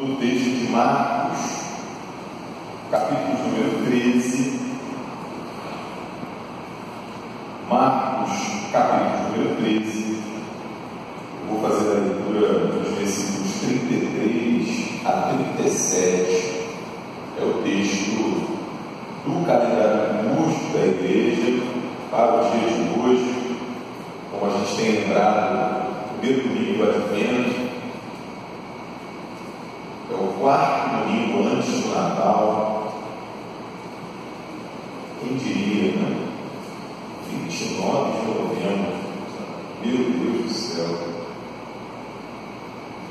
no texto de Marcos, capítulo número 13. Marcos, capítulo número 13. Eu vou fazer a leitura dos versículos 33 a 37. É o texto do calendário músico da igreja para os dias de hoje, como a gente tem lembrado, o primeiro domingo do Advento, é o quarto domingo antes do Natal. Quem diria, né? 29 de novembro. Meu Deus do céu.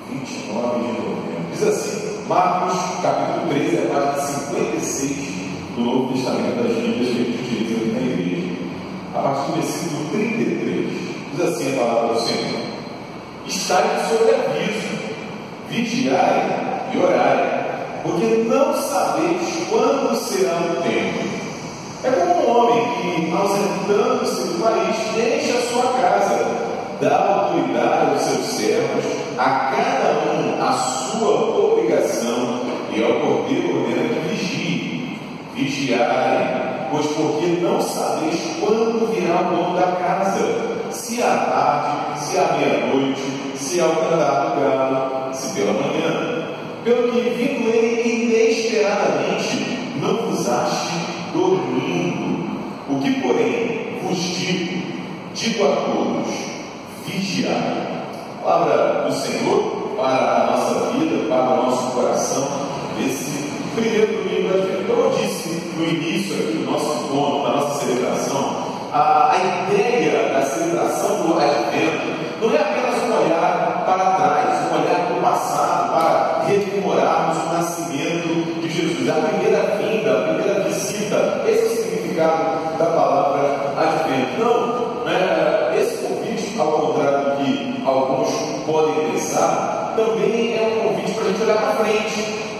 29 de novembro. Diz assim, Marcos, capítulo 13, a página 56 do Testamento das Bíblias que a gente utiliza na igreja. A partir do versículo 33. Diz assim a palavra do Senhor. Estai sob aviso, vigiai e orai, porque não sabeis quando será o tempo. É como um homem que, ausentando-se do país, enche a sua casa, dá autoridade aos seus servos, a cada um a sua obrigação, e ao cordeiro ordena que vigie. Vigiai, pois porque não sabeis quando virá o dono da casa, se à tarde, se à meia-noite, se ao cantar do galo, se pela manhã pelo que vindo ele inesperadamente, não vos ache dormindo. O que, porém, vos digo, digo a todos: vigiai. Palavra do Senhor para a nossa vida, para o nosso coração, esse primeiro início aqui do nosso encontro, da nossa celebração, a, a ideia da celebração do Advento não é apenas um olhar para trás, um olhar para o passado, para rememorarmos o nascimento de Jesus, a primeira vinda, a primeira visita. Esse é o significado da palavra advento. Não, é, esse convite, ao contrário do que alguns podem pensar, também é um convite para a gente olhar para frente.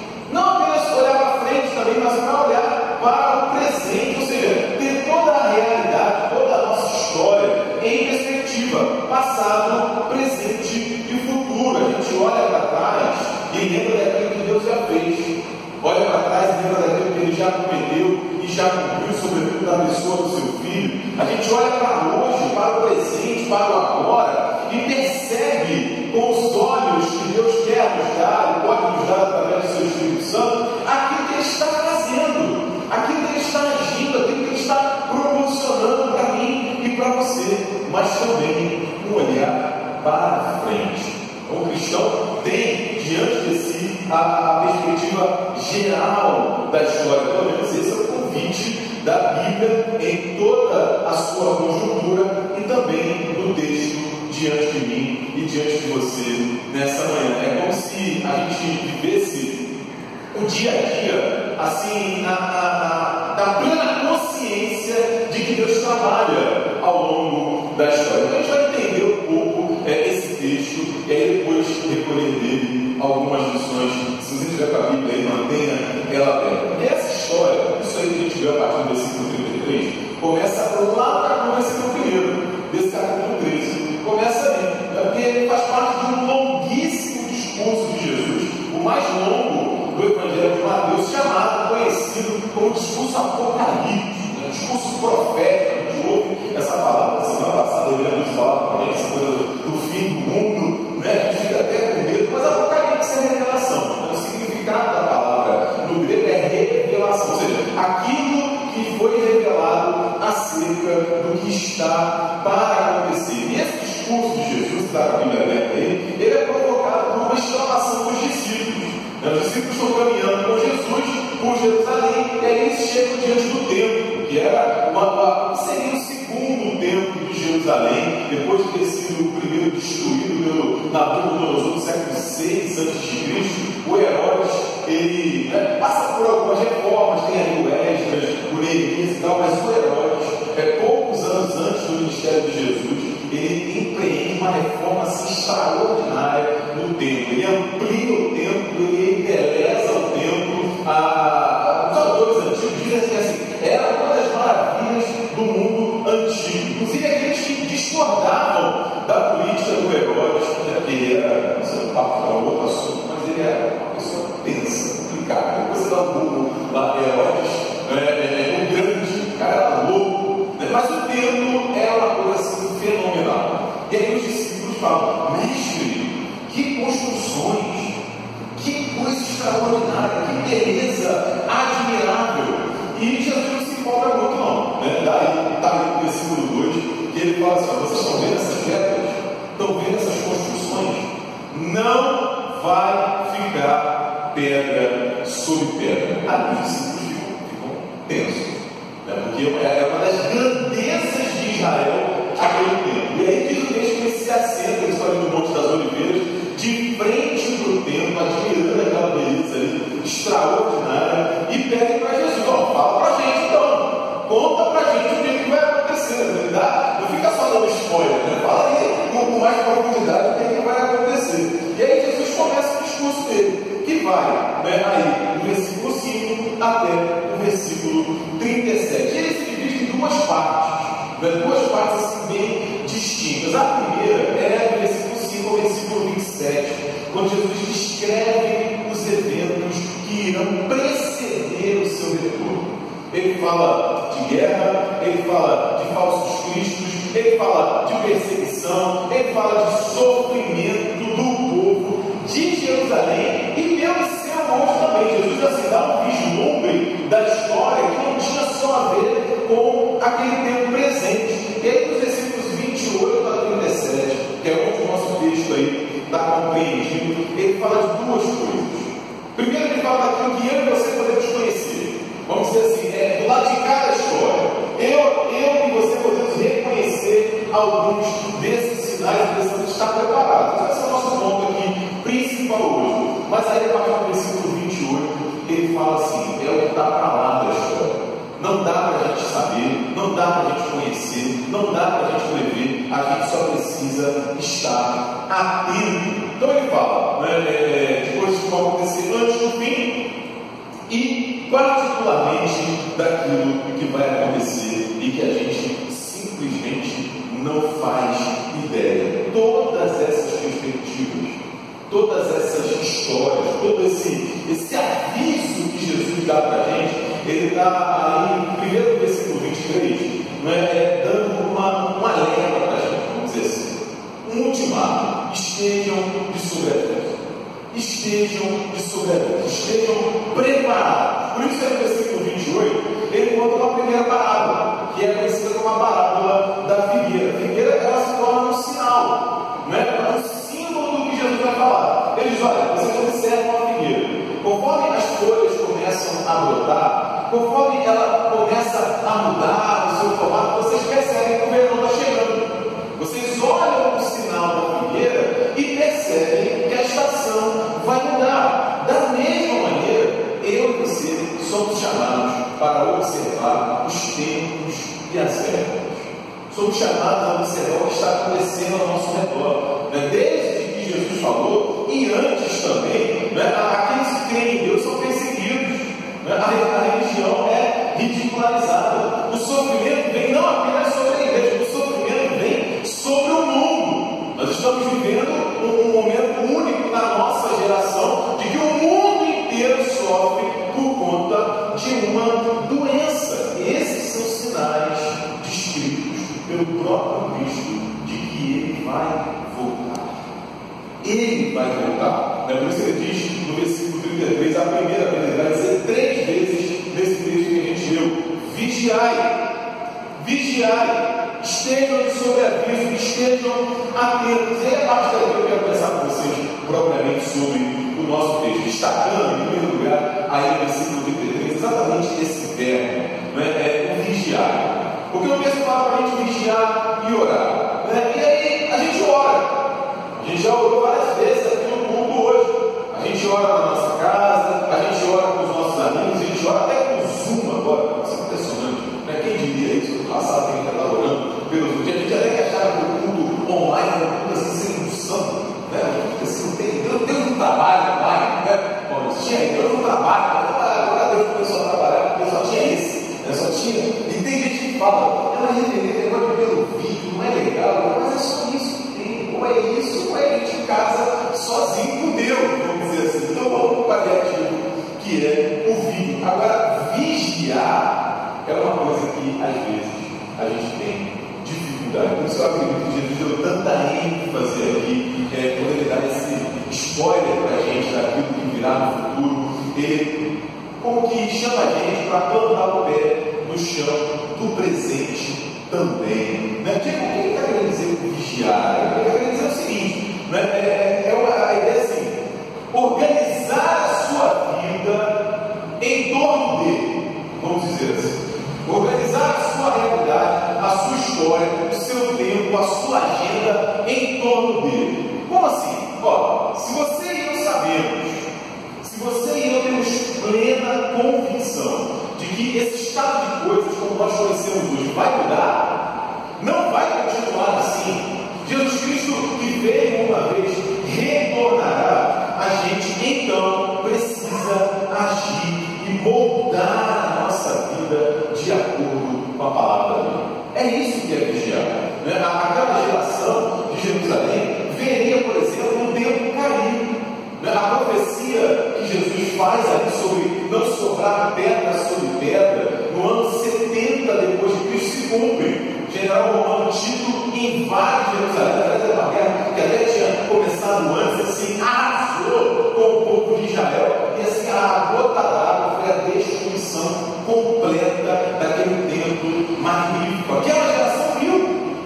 Cumpriu, sobretudo na pessoa do seu filho. A gente olha para hoje, para o presente, para o agora e percebe com os olhos que Deus quer nos dar, pode nos dar através do seu Espírito Santo, aquilo que Ele está fazendo, aquilo que Ele está agindo, aquilo que Ele está proporcionando para mim e para você, mas também um olhar para frente. O cristão tem diante de si a, a perspectiva geral da história, pelo menos esse é o convite da Bíblia em toda a sua conjuntura e também no texto diante de mim e diante de você nessa manhã. É como se a gente vivesse o dia a dia assim na, na, na plena consciência de que Deus trabalha ao longo da história. Então a gente vai entender um pouco é, esse texto e aí depois recolher dele algumas lições. Se você tiver com a Bíblia aí, mantenha ela aberta. E essa história, que a partir do versículo 33, começa lá no versículo 1 desse capítulo 13. Começa ali, é porque ele faz parte de um longuíssimo discurso de Jesus, o mais longo do Evangelho de Mateus, chamado, conhecido como discurso apocalíptico, né? discurso profético. Era uma, uma, seria o segundo templo de Jerusalém, depois de ter sido o primeiro destruído pelo Nabucodonosor no século 6 a.C., o Herodes ele né, passa por algumas reformas, tem ali o Esdras, o Neemias e tal, mas o Herodes, é, poucos anos antes do ministério de Jesus, ele empreende uma reforma assim, extraordinária no templo. extraordinária, que beleza admirável. E Jesus se empolga muito, mal. Né? Daí, está no versículo 2, que ele fala assim: vocês são partes, né, duas partes assim, bem distintas. A primeira é do versículo 5 ao versículo 27, quando Jesus descreve os eventos que irão preceder o seu retorno. Ele fala de guerra, ele fala de falsos cristos, ele fala de perseguição, ele fala de sofrimento do povo de Jerusalém e pelo seu monte também. Jesus assim dá um vislumbre da história aquele tempo presente. E aí, nos versículos 28 a 37, que é onde o nosso texto aí está compreendido, ele fala de duas coisas. Primeiro, ele fala daquilo que eu e você podemos conhecer. Vamos dizer assim, é do lado de cada história. Eu, eu e você podemos reconhecer alguns desses sinais e precisamos estar preparados. Esse é o nosso ponto aqui principal hoje. Mas aí, a partir do versículo 28, ele fala assim: é o que está para lá da história. Não dá para a gente saber, não dá para a gente conhecer, não dá para a gente prever, a gente só precisa estar atento. Então ele fala né, é, de coisas que vão acontecer antes do fim e, particularmente, daquilo que vai acontecer e que a gente simplesmente não faz ideia. Todas essas perspectivas, todas essas histórias, todo esse, esse aviso que Jesus dá para a gente, ele está é, é dando uma, um alerta para a gente, vamos dizer assim, um ultimato: estejam de sobreaviso. Estejam de sobreaviso, estejam preparados. Por isso, é no versículo 28, ele conta uma primeira parábola, que é conhecida como a parábola da figueira. A figueira ela se torna um sinal, não é? é um símbolo do que Jesus vai falar. Ele diz: olha, vocês observam a figueira. Conforme as folhas começam a brotar, conforme ela começa a mudar o seu formato, vocês percebem que o verão está chegando. Vocês olham o sinal da figueira e percebem que a estação vai mudar. Da mesma maneira, eu e você somos chamados para observar os tempos e as épocas. Somos chamados a observar o que está acontecendo ao nosso redor. Né? Desde que Jesus falou, e antes também, né? aqueles que creem em Deus são perseguidos. Né? A, a religião é ridicularizada. O sofrimento vem não apenas sobre a igreja, o sofrimento vem sobre o mundo. Nós estamos vivendo um, um momento único na nossa geração de que o mundo inteiro sofre por conta de uma doença. Esses são sinais descritos pelo próprio Cristo de que ele vai voltar. Ele vai voltar. É por isso que ele diz no versículo 33, a primeira vez, vigiai, vigiai, estejam de sobreaviso, estejam atentos. E a parte daí eu quero pensar com vocês propriamente sobre o nosso texto, destacando em primeiro lugar aí no versículo 33, exatamente esse verbo, não é? é o vigiar. Porque o texto fala para a gente vigiar e orar. Né? E aí a gente ora. A gente já orou várias vezes aqui no mundo hoje. A gente ora na a sua agenda em torno dele. Como assim? Ó, se você e eu sabemos, se você e eu temos plena convicção de que esse estado de coisas, como nós conhecemos hoje, vai mudar, não vai continuar assim. Jesus Cristo, que veio uma vez, retornará a gente então invade Jerusalém trazendo uma guerra que até tinha começado antes, assim, arrasou com o povo de Israel, e assim a gota d'água foi a destruição completa daquele templo magnífico. Aquela geração viu,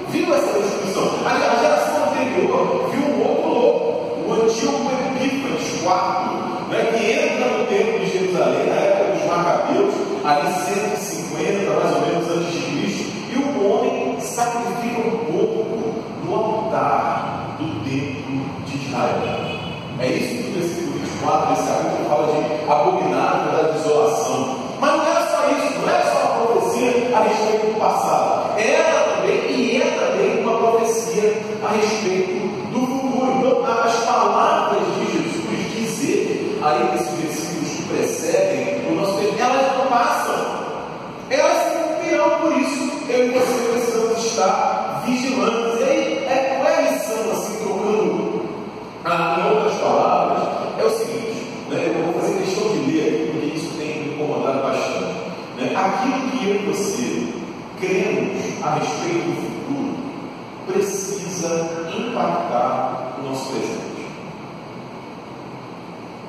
viu essa destruição. A geração anterior viu um outro louco, o antigo Epífanes IV, né, que entra no templo de Jerusalém, na época dos Macabeus, ali 150, mais ou menos a respeito do futuro precisa impactar o nosso presente.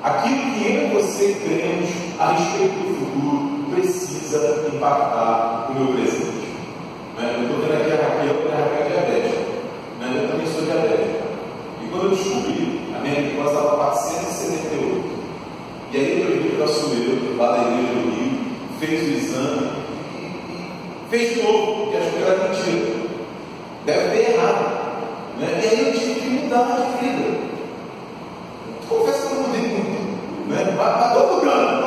Aquilo que eu e você cremos a respeito do futuro precisa impactar o meu presente. veio errado. Né? E aí eu tive que mudar de vida. Confesso que eu mudei muito. Né? Para todo lugar.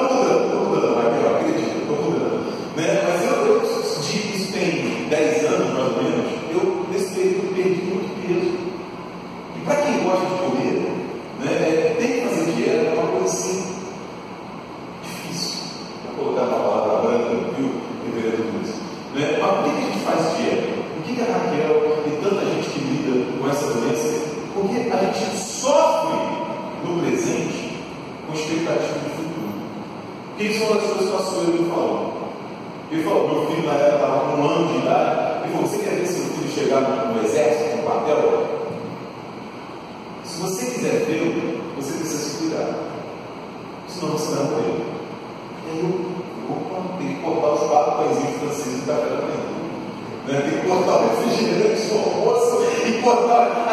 cortar o refrigerante do almoço e cortar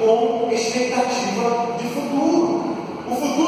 com expectativa de futuro. O futuro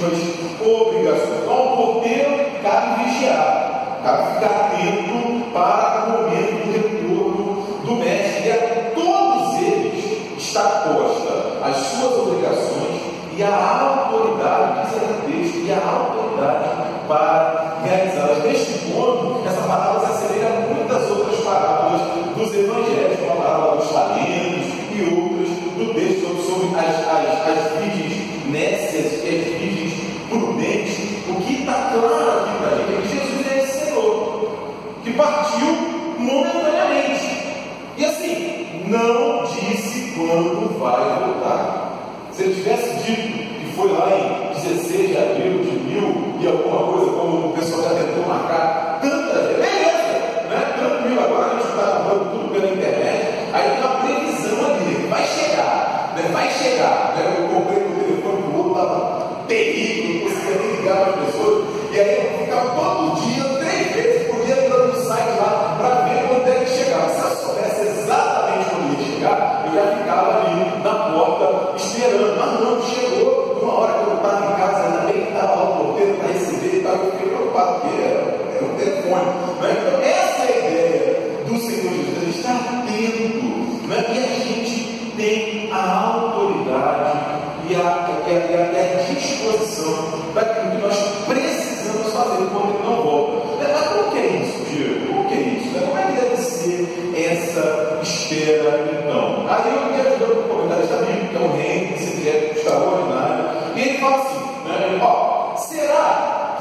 respectivas obrigações. Então, o porteiro cabe vigiar, cabe ficar atento para o momento do retorno do mestre. E a todos eles está posta as suas obrigações e a autoridade, diz o texto, e a autoridade para realizá-las. Neste ponto,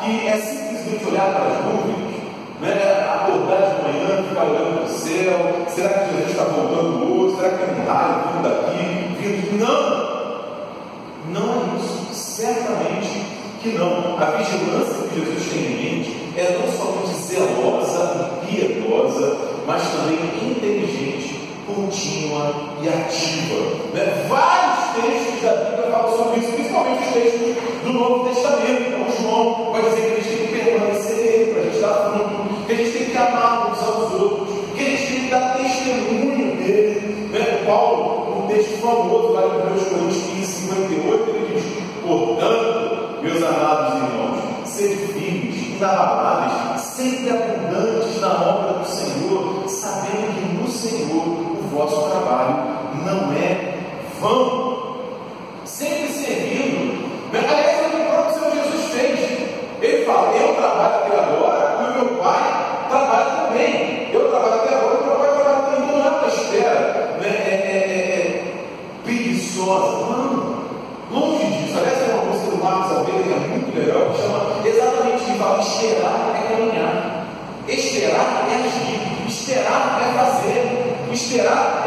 que é simplesmente olhar para as nuvens? Né, acordar de manhã, ficar olhando para o céu? Será que Jesus está voltando hoje? Será que é um raio vindo daqui? Vindo? Não! Não é isso. Certamente que não. A vigilância que Jesus tem em mente é não somente zelosa e piedosa, mas também inteligente, contínua e ativa. Né? Textos da Bíblia falam sobre isso, principalmente os textos do Novo Testamento. Então, João vai dizer que a gente tem que permanecer nele, para a gente dar fruto, que a gente tem que amar uns aos outros, que a gente tem que dar testemunho dele. Né? Paulo, um texto famoso lá em 1 Coríntios 15, 58, ele diz: Portanto, meus amados irmãos, sede firmes, inabaláveis, sempre abundantes na obra do Senhor, sabendo que no Senhor o vosso trabalho não é vão. Sempre servindo. Aliás, é o que o próprio Senhor Jesus fez. Ele fala: Eu trabalho até agora, e o meu Pai trabalha também. Eu trabalho até agora, e o meu Pai trabalha também. Então não é uma espera né? é, é, é, preguiçosa. Não. Longe disso. Aliás, tem uma música do Marcos Abelha que é muito legal, que chama exatamente isso: fala, esperar é caminhar. Esperar é agir. Esperar é fazer. Esperar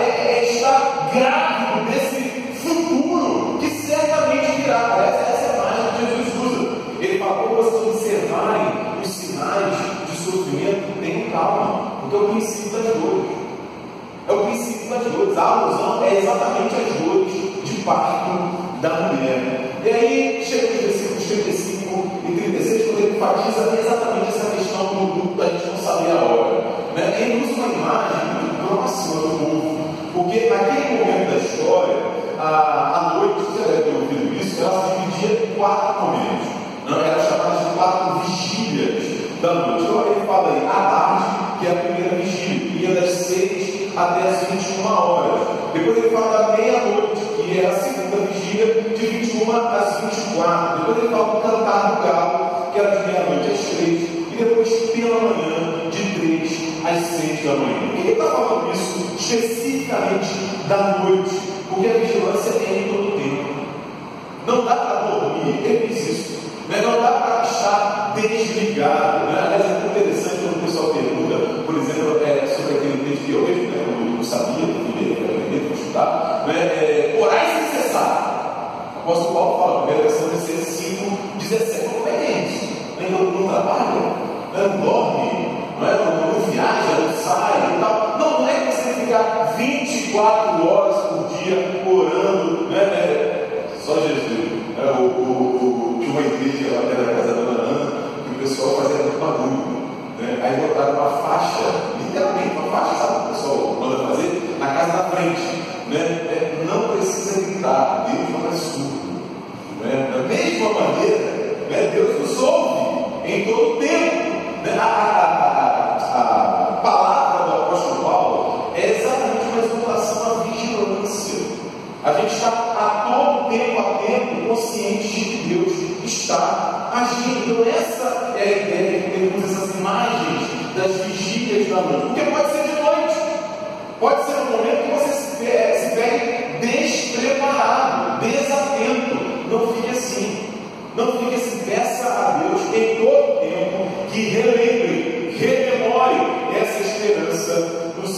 é exatamente as dores de parto às 24. Depois ele fala do cantar do galo, que era de meia-noite às 3. E depois pela manhã, de 3 às 6 da manhã. Por que ele está falando isso especificamente da noite? Porque a vigilância é em todo o tempo. Não dá para dormir, ele diz isso. Né? Não dá para estar desligado. Né? Aliás, é muito interessante quando o pessoal pergunta, por exemplo, é, sobre aquele texto que eu vejo, né? eu não sabia, eu eu aprender, estudar. Né? É, orar sem cessar. O apóstolo Paulo fala, 1 Tessalonicenses 5, 17. Como é que é isso? Então, não trabalha, né? não dorme, não, é? não, não viaja, não sai e tal. Não, não é que você ficar 20 24 horas por dia orando, né? né? Só Jesus. É, o, o, o, tinha uma igreja lá que era a casa da Ana, que o pessoal fazia muito barulho. Né? Aí botaram uma faixa, literalmente, uma faixa, sabe que o pessoal manda fazer? Na casa da frente. Né? É, não precisa gritar, Deus não é surdo. Né? Da mesma maneira, né? Deus nos ouve em todo tempo. Né? A, a, a, a palavra do apóstolo Paulo é exatamente uma exortação à vigilância. A gente está a todo tempo a tempo consciente de que Deus está agindo. Então, essa é que temos essas imagens das vigílias da noite. Porque pode ser de noite, pode ser um momento que você se pegue despreparado,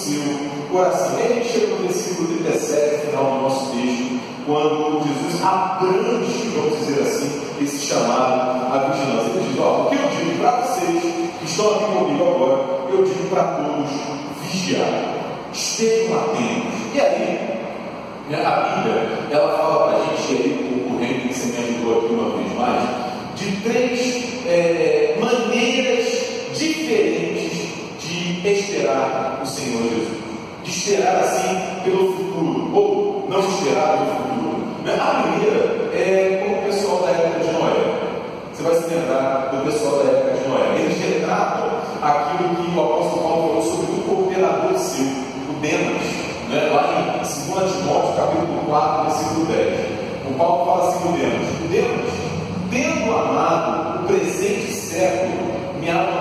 seu coração. E a gente chega no versículo 37, final do nosso texto, quando Jesus abrange, vamos dizer assim, esse chamado à vigilância. Ele diz: Ó, o que eu digo para vocês que estão aqui comigo agora, eu digo para todos: vigiar, estejam atentos. E aí, né, a Bíblia, ela fala para a gente, aí o Henrique que me ajudou aqui uma vez mais, de três é, esperar assim pelo futuro, ou não esperar pelo futuro. Né? A primeira é como o pessoal da época de Noé. Você vai se lembrar do pessoal da época de Noé. Eles retratam aquilo que o apóstolo Paulo falou sobre o cooperador seu, o Demas né, lá em 2 Timóteo, capítulo 4, versículo 10. O Paulo fala assim do Deus: Deus, tendo amado o presente século, me abandonou.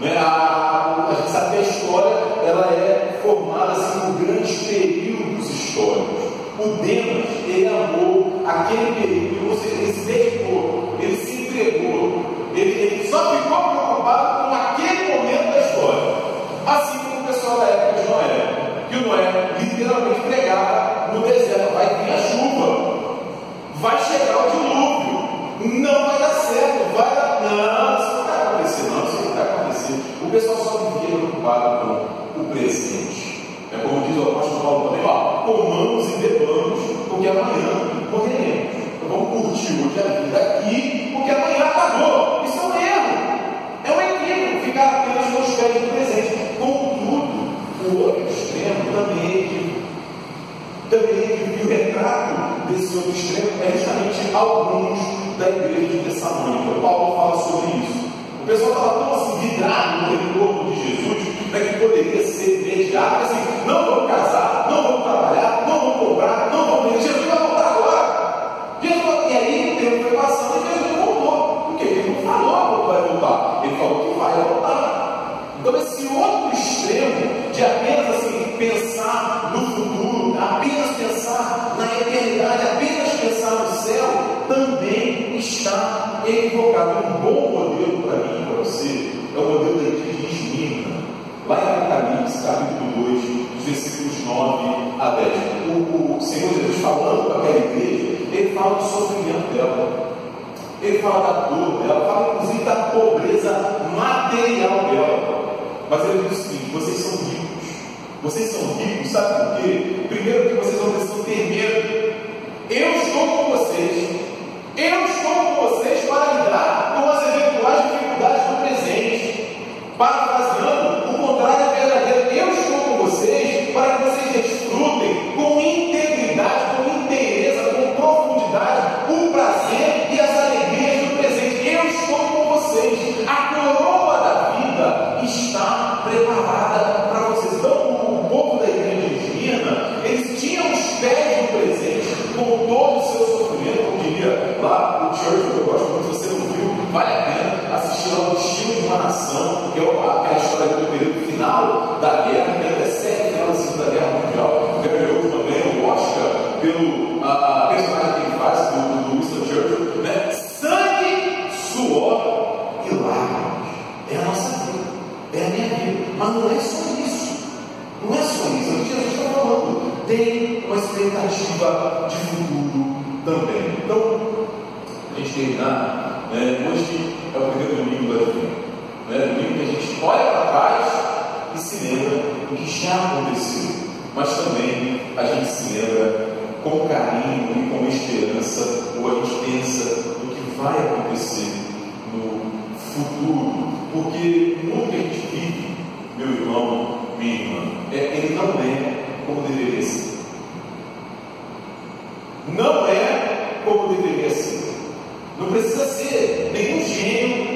Né? A, a, sabe que a história ela é formada assim, por grandes períodos históricos. O Demas, ele amou aquele período, Fala da dor dela, fala inclusive da pobreza material dela. Mas ele diz o seguinte: vocês são ricos. Vocês são ricos, sabe por quê? Primeiro que vocês precisam tem uma expectativa de futuro também. Então, a gente terminar, né? hoje é o primeiro domingo do advento. Né? Domingo que a gente olha para trás e se lembra do que já aconteceu, mas também a gente se lembra com carinho e com esperança, ou a gente pensa do que vai acontecer no futuro, porque o mundo que a gente vive, meu irmão, minha irmã, é, ele não é como deveria ser. Não é como deveria ser. Não precisa ser nenhum gênio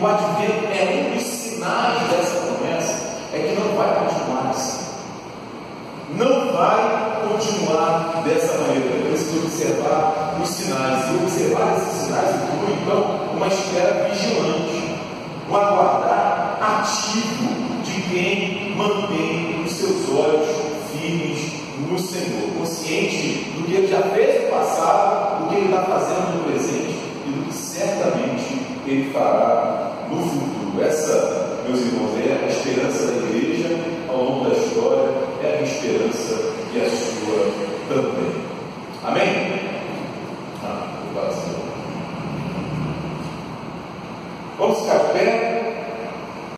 O advento é